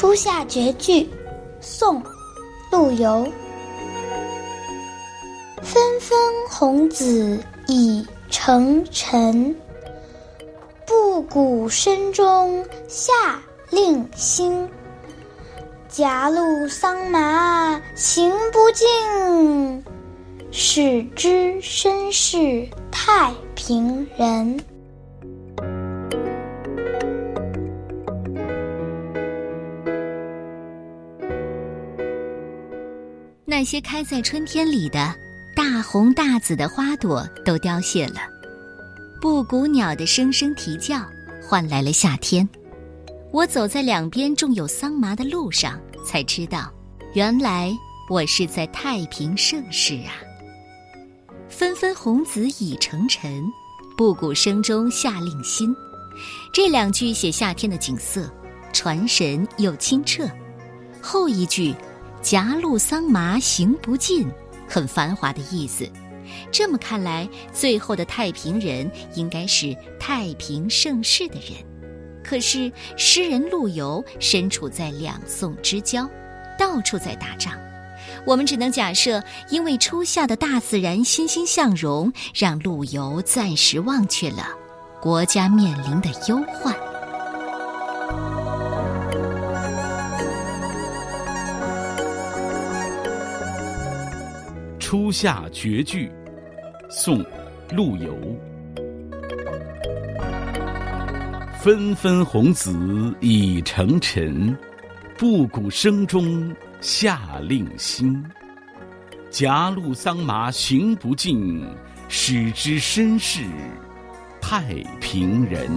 初夏绝句，宋·陆游。纷纷红紫已成尘，布谷声中夏令新。夹路桑麻行不尽，始知身是太平人。那些开在春天里的大红大紫的花朵都凋谢了，布谷鸟的声声啼叫换来了夏天。我走在两边种有桑麻的路上，才知道，原来我是在太平盛世啊。纷纷红紫已成尘，布谷声中夏令新。这两句写夏天的景色，传神又清澈。后一句，夹路桑麻行不尽，很繁华的意思。这么看来，最后的太平人应该是太平盛世的人。可是诗人陆游身处在两宋之交，到处在打仗。我们只能假设，因为初夏的大自然欣欣向荣，让陆游暂时忘却了国家面临的忧患。初夏绝句，宋·陆游。纷纷红紫已成尘，布谷声中夏令新。夹路桑麻行不尽，始知身是太平人。